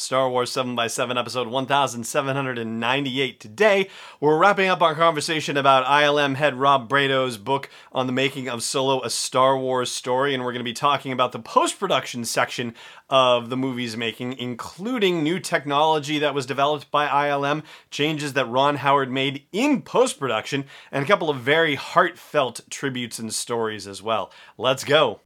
Star Wars 7x7 episode 1798. Today, we're wrapping up our conversation about ILM head Rob Bredow's book on the making of Solo, a Star Wars story, and we're going to be talking about the post production section of the movie's making, including new technology that was developed by ILM, changes that Ron Howard made in post production, and a couple of very heartfelt tributes and stories as well. Let's go.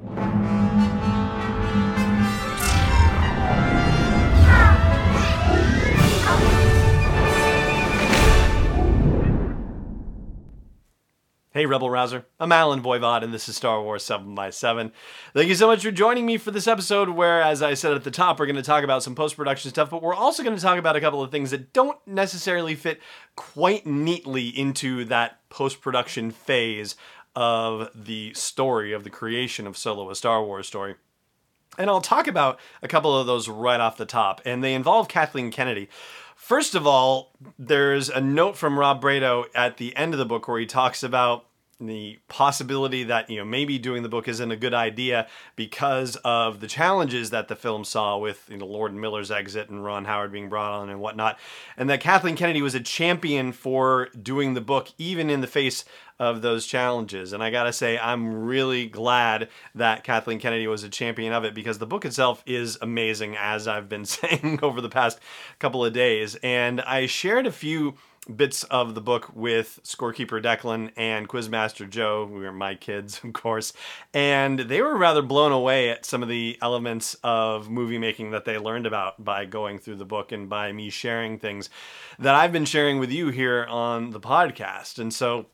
Hey, Rebel Rouser. I'm Allen Voivod, and this is Star Wars 7 by 7 Thank you so much for joining me for this episode, where, as I said at the top, we're going to talk about some post production stuff, but we're also going to talk about a couple of things that don't necessarily fit quite neatly into that post production phase of the story, of the creation of Solo, a Star Wars story. And I'll talk about a couple of those right off the top, and they involve Kathleen Kennedy. First of all, there's a note from Rob Bredow at the end of the book where he talks about the possibility that you know maybe doing the book isn't a good idea because of the challenges that the film saw with you know Lord Miller's exit and Ron Howard being brought on and whatnot, and that Kathleen Kennedy was a champion for doing the book even in the face of those challenges. And I gotta say, I'm really glad that Kathleen Kennedy was a champion of it because the book itself is amazing, as I've been saying over the past couple of days. And I shared a few bits of the book with scorekeeper Declan and quizmaster Joe, who are my kids, of course, and they were rather blown away at some of the elements of movie making that they learned about by going through the book and by me sharing things that I've been sharing with you here on the podcast. And so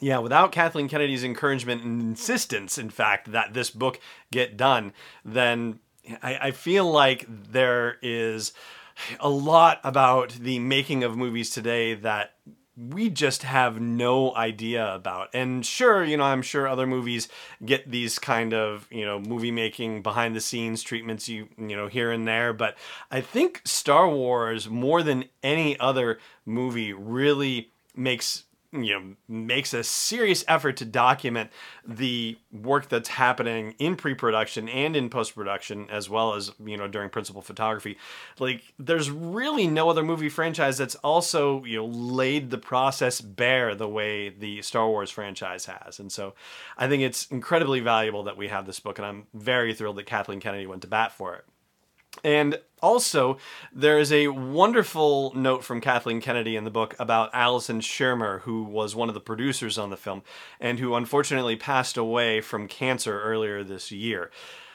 yeah, without Kathleen Kennedy's encouragement and insistence, in fact, that this book get done, then I, I feel like there is a lot about the making of movies today that we just have no idea about. And sure, you know, I'm sure other movies get these kind of, you know, movie making behind the scenes treatments you, you know, here and there, but I think Star Wars more than any other movie really makes you know makes a serious effort to document the work that's happening in pre-production and in post-production as well as you know during principal photography. Like there's really no other movie franchise that's also you know laid the process bare the way the Star Wars franchise has. And so I think it's incredibly valuable that we have this book and I'm very thrilled that Kathleen Kennedy went to bat for it and also, there is a wonderful note from Kathleen Kennedy in the book about Allison Shearmur, who was one of the producers on the film and who unfortunately passed away from cancer earlier this year.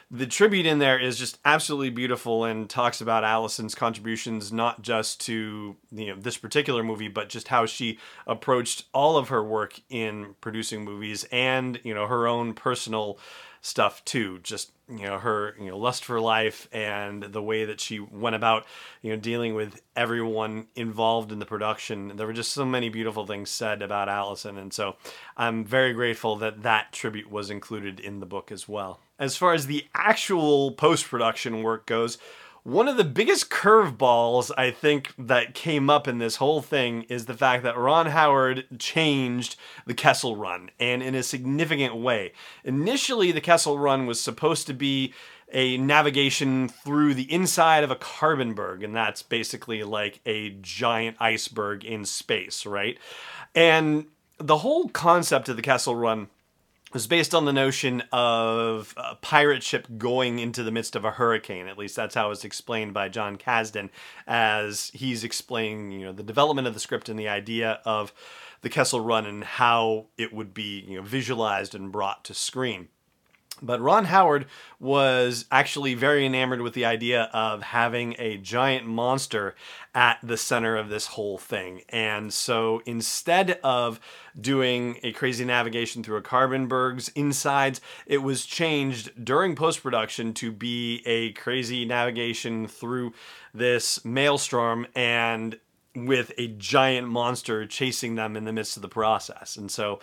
The tribute in there is just absolutely beautiful and talks about Allison's contributions not just to you know this particular movie, but just how she approached all of her work in producing movies and you know her own personal stuff too. Just you know her you know lust for life and the way that she went about you know dealing with everyone involved in the production. There were just so many beautiful things said about Allison and so I'm very grateful that that tribute was included in the book as well. As far as the actual post production work goes one of the biggest curveballs I think that came up in this whole thing is the fact that Ron Howard changed the Kessel Run and in a significant way. Initially, the Kessel Run was supposed to be a navigation through the inside of a carbonberg, and that's basically like a giant iceberg in space, right? And the whole concept of the Kessel Run was based on the notion of a pirate ship going into the midst of a hurricane. At least that's how it's explained by Jon Kasdan, as he's explaining, you know, the development of the script and the idea of the Kessel Run and how it would be, you know, visualized and brought to screen. But Ron Howard was actually very enamored with the idea of having a giant monster at the center of this whole thing. And so instead of doing a crazy navigation through a Carbonberg's insides, it was changed during post production to be a crazy navigation through this maelstrom and with a giant monster chasing them in the midst of the process. And so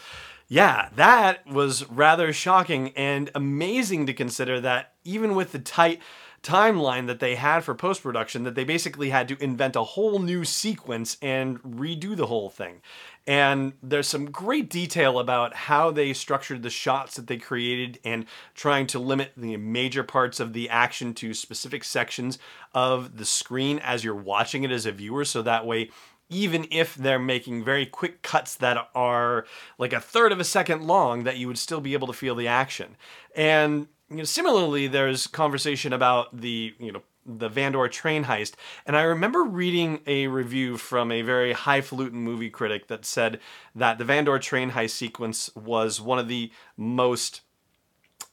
yeah, that was rather shocking and amazing to consider that even with the tight timeline that they had for post production that they basically had to invent a whole new sequence and redo the whole thing. And there's some great detail about how they structured the shots that they created and trying to limit the major parts of the action to specific sections of the screen as you're watching it as a viewer so that way even if they're making very quick cuts that are like a third of a second long, that you would still be able to feel the action. And you know, similarly, there's conversation about the you know the Vandor train heist, and I remember reading a review from a very highfalutin movie critic that said that the Vandor train heist sequence was one of the most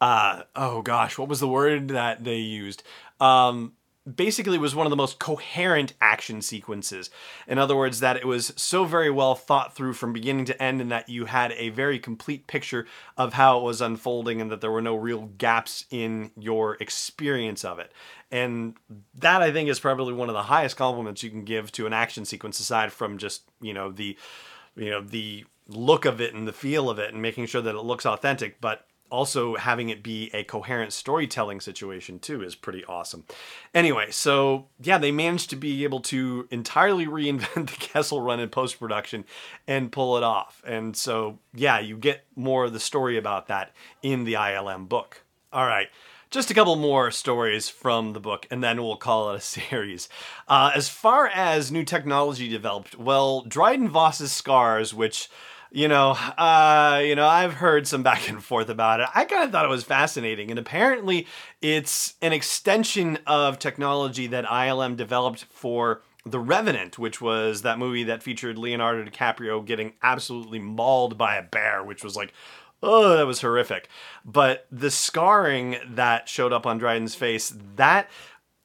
uh, oh gosh, what was the word that they used? Um, basically was one of the most coherent action sequences. In other words, that it was so very well thought through from beginning to end, and that you had a very complete picture of how it was unfolding, and that there were no real gaps in your experience of it. And that I think is probably one of the highest compliments you can give to an action sequence, aside from just you know the you know the look of it and the feel of it, and making sure that it looks authentic, but also having it be a coherent storytelling situation too is pretty awesome. Anyway, so yeah, they managed to be able to entirely reinvent the Kessel run in post production and pull it off. And so yeah, you get more of the story about that in the ILM book. All right. Just a couple more stories from the book, and then we'll call it a series. Uh, as far as new technology developed, well, Dryden Voss's scars, which you know, uh, you know, I've heard some back and forth about it. I kind of thought it was fascinating, and apparently, it's an extension of technology that ILM developed for The Revenant, which was that movie that featured Leonardo DiCaprio getting absolutely mauled by a bear, which was like, oh, that was horrific. But the scarring that showed up on Dryden's face, that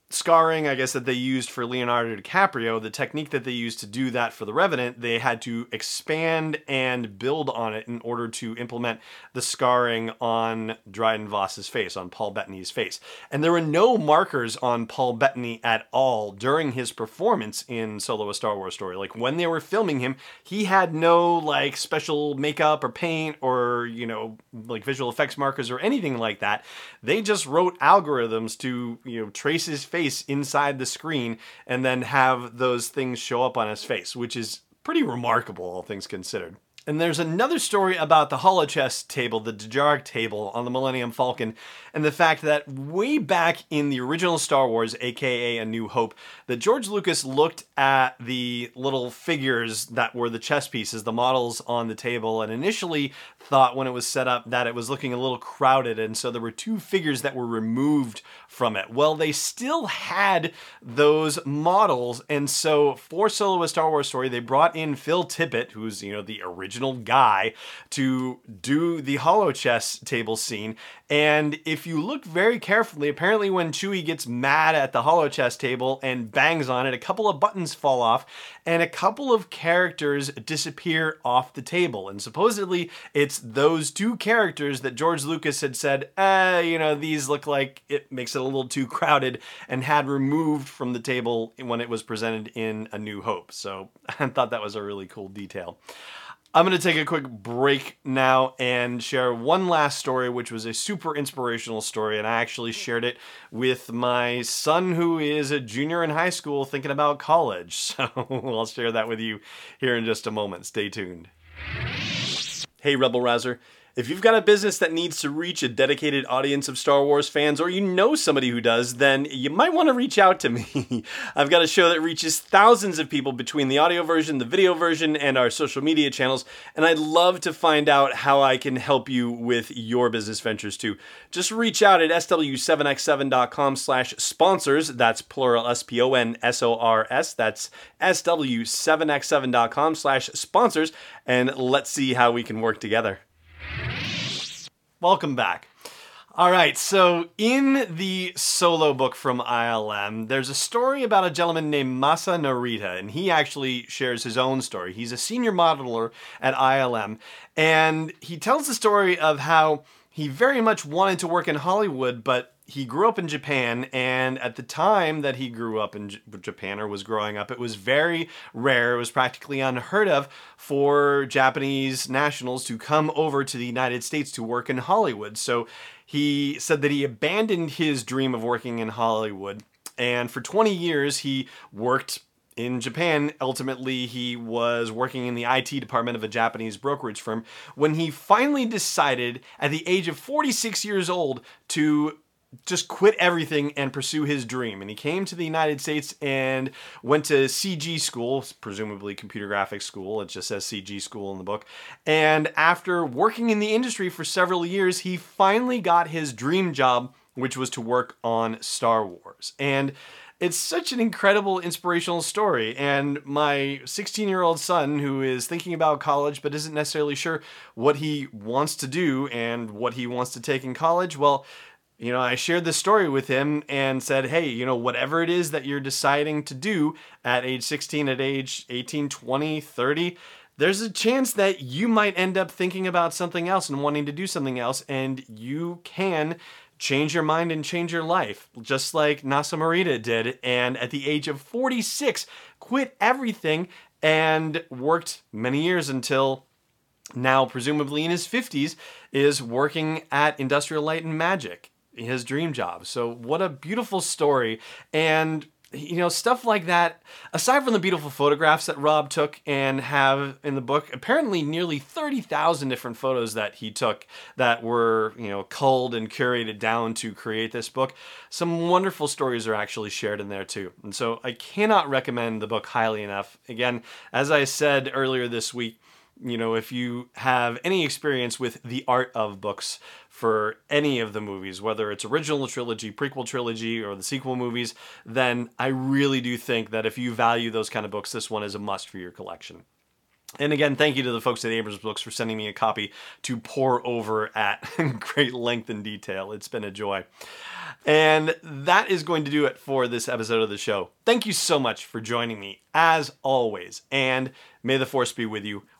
scarring, I guess, that they used for Leonardo DiCaprio, the technique that they used to do that for The Revenant, they had to expand and build on it in order to implement the scarring on Dryden Voss's face, on Paul Bettany's face. And there were no markers on Paul Bettany at all during his performance in Solo a Star Wars Story. Like when they were filming him, he had no like special makeup or paint or, you know, like visual effects markers or anything like that. They just wrote algorithms to, you know, trace his face face inside the screen and then have those things show up on his face, which is pretty remarkable, all things considered. And there's another story about the holochess table, the Dejarik table on the Millennium Falcon, and the fact that way back in the original Star Wars, aka A New Hope, that George Lucas looked at the little figures that were the chess pieces, the models on the table, and initially thought when it was set up that it was looking a little crowded, and so there were two figures that were removed from it. Well, they still had those models, and so for Solo a Star Wars story, they brought in Phil Tippett, who's you know the original original guy to do the holochess table scene. And if you look very carefully, apparently when Chewie gets mad at the holochess table and bangs on it, a couple of buttons fall off and a couple of characters disappear off the table. And supposedly it's those two characters that George Lucas had said, eh, you know, these look like it makes it a little too crowded and had removed from the table when it was presented in A New Hope. So I thought that was a really cool detail. I'm going to take a quick break now and share one last story, which was a super inspirational story. And I actually shared it with my son, who is a junior in high school thinking about college. So I'll share that with you here in just a moment. Stay tuned. Hey, Rebel Rouser. If you've got a business that needs to reach a dedicated audience of Star Wars fans, or you know somebody who does, then you might want to reach out to me. I've got a show that reaches thousands of people between the audio version, the video version, and our social media channels, and I'd love to find out how I can help you with your business ventures too. Just reach out at sw7x7.com slash sponsors. That's plural S-P-O-N-S-O-R-S. That's sw7x7.com slash sponsors, and let's see how we can work together. Welcome back. All right, so in the solo book from ILM, there's a story about a gentleman named Masa Narita, and he actually shares his own story. He's a senior modeler at ILM, and he tells the story of how he very much wanted to work in Hollywood, but he grew up in Japan, and at the time that he grew up in J- Japan or was growing up, it was very rare, it was practically unheard of for Japanese nationals to come over to the United States to work in Hollywood. So he said that he abandoned his dream of working in Hollywood. And for 20 years, he worked in Japan. Ultimately, he was working in the IT department of a Japanese brokerage firm when he finally decided at the age of 46 years old to just quit everything and pursue his dream. And he came to the United States and went to CG school, presumably computer graphics school. It just says CG school in the book. And after working in the industry for several years, he finally got his dream job, which was to work on Star Wars. And it's such an incredible inspirational story and my 16 year old son who is thinking about college but isn't necessarily sure what he wants to do and what he wants to take in college well you know, I shared this story with him and said, hey, you know, whatever it is that you're deciding to do at age 16, at age 18, 20, 30, there's a chance that you might end up thinking about something else and wanting to do something else, and you can change your mind and change your life, just like Masa Narita did. And at the age of 46, quit everything and worked many years until now, presumably in his 50s, is working at Industrial Light and Magic his dream job. So what a beautiful story and you know stuff like that aside from the beautiful photographs that Rob took and have in the book apparently nearly 30,000 different photos that he took that were you know culled and curated down to create this book. Some wonderful stories are actually shared in there too. And so I cannot recommend the book highly enough. Again as I said earlier this week you know, if you have any experience with the art of books for any of the movies, whether it's original trilogy, prequel trilogy, or the sequel movies, then I really do think that if you value those kind of books, this one is a must for your collection. And again, thank you to the folks at Abrams Books for sending me a copy to pour over at great length and detail. It's been a joy. And that is going to do it for this episode of the show. Thank you so much for joining me, as always. And may the force be with you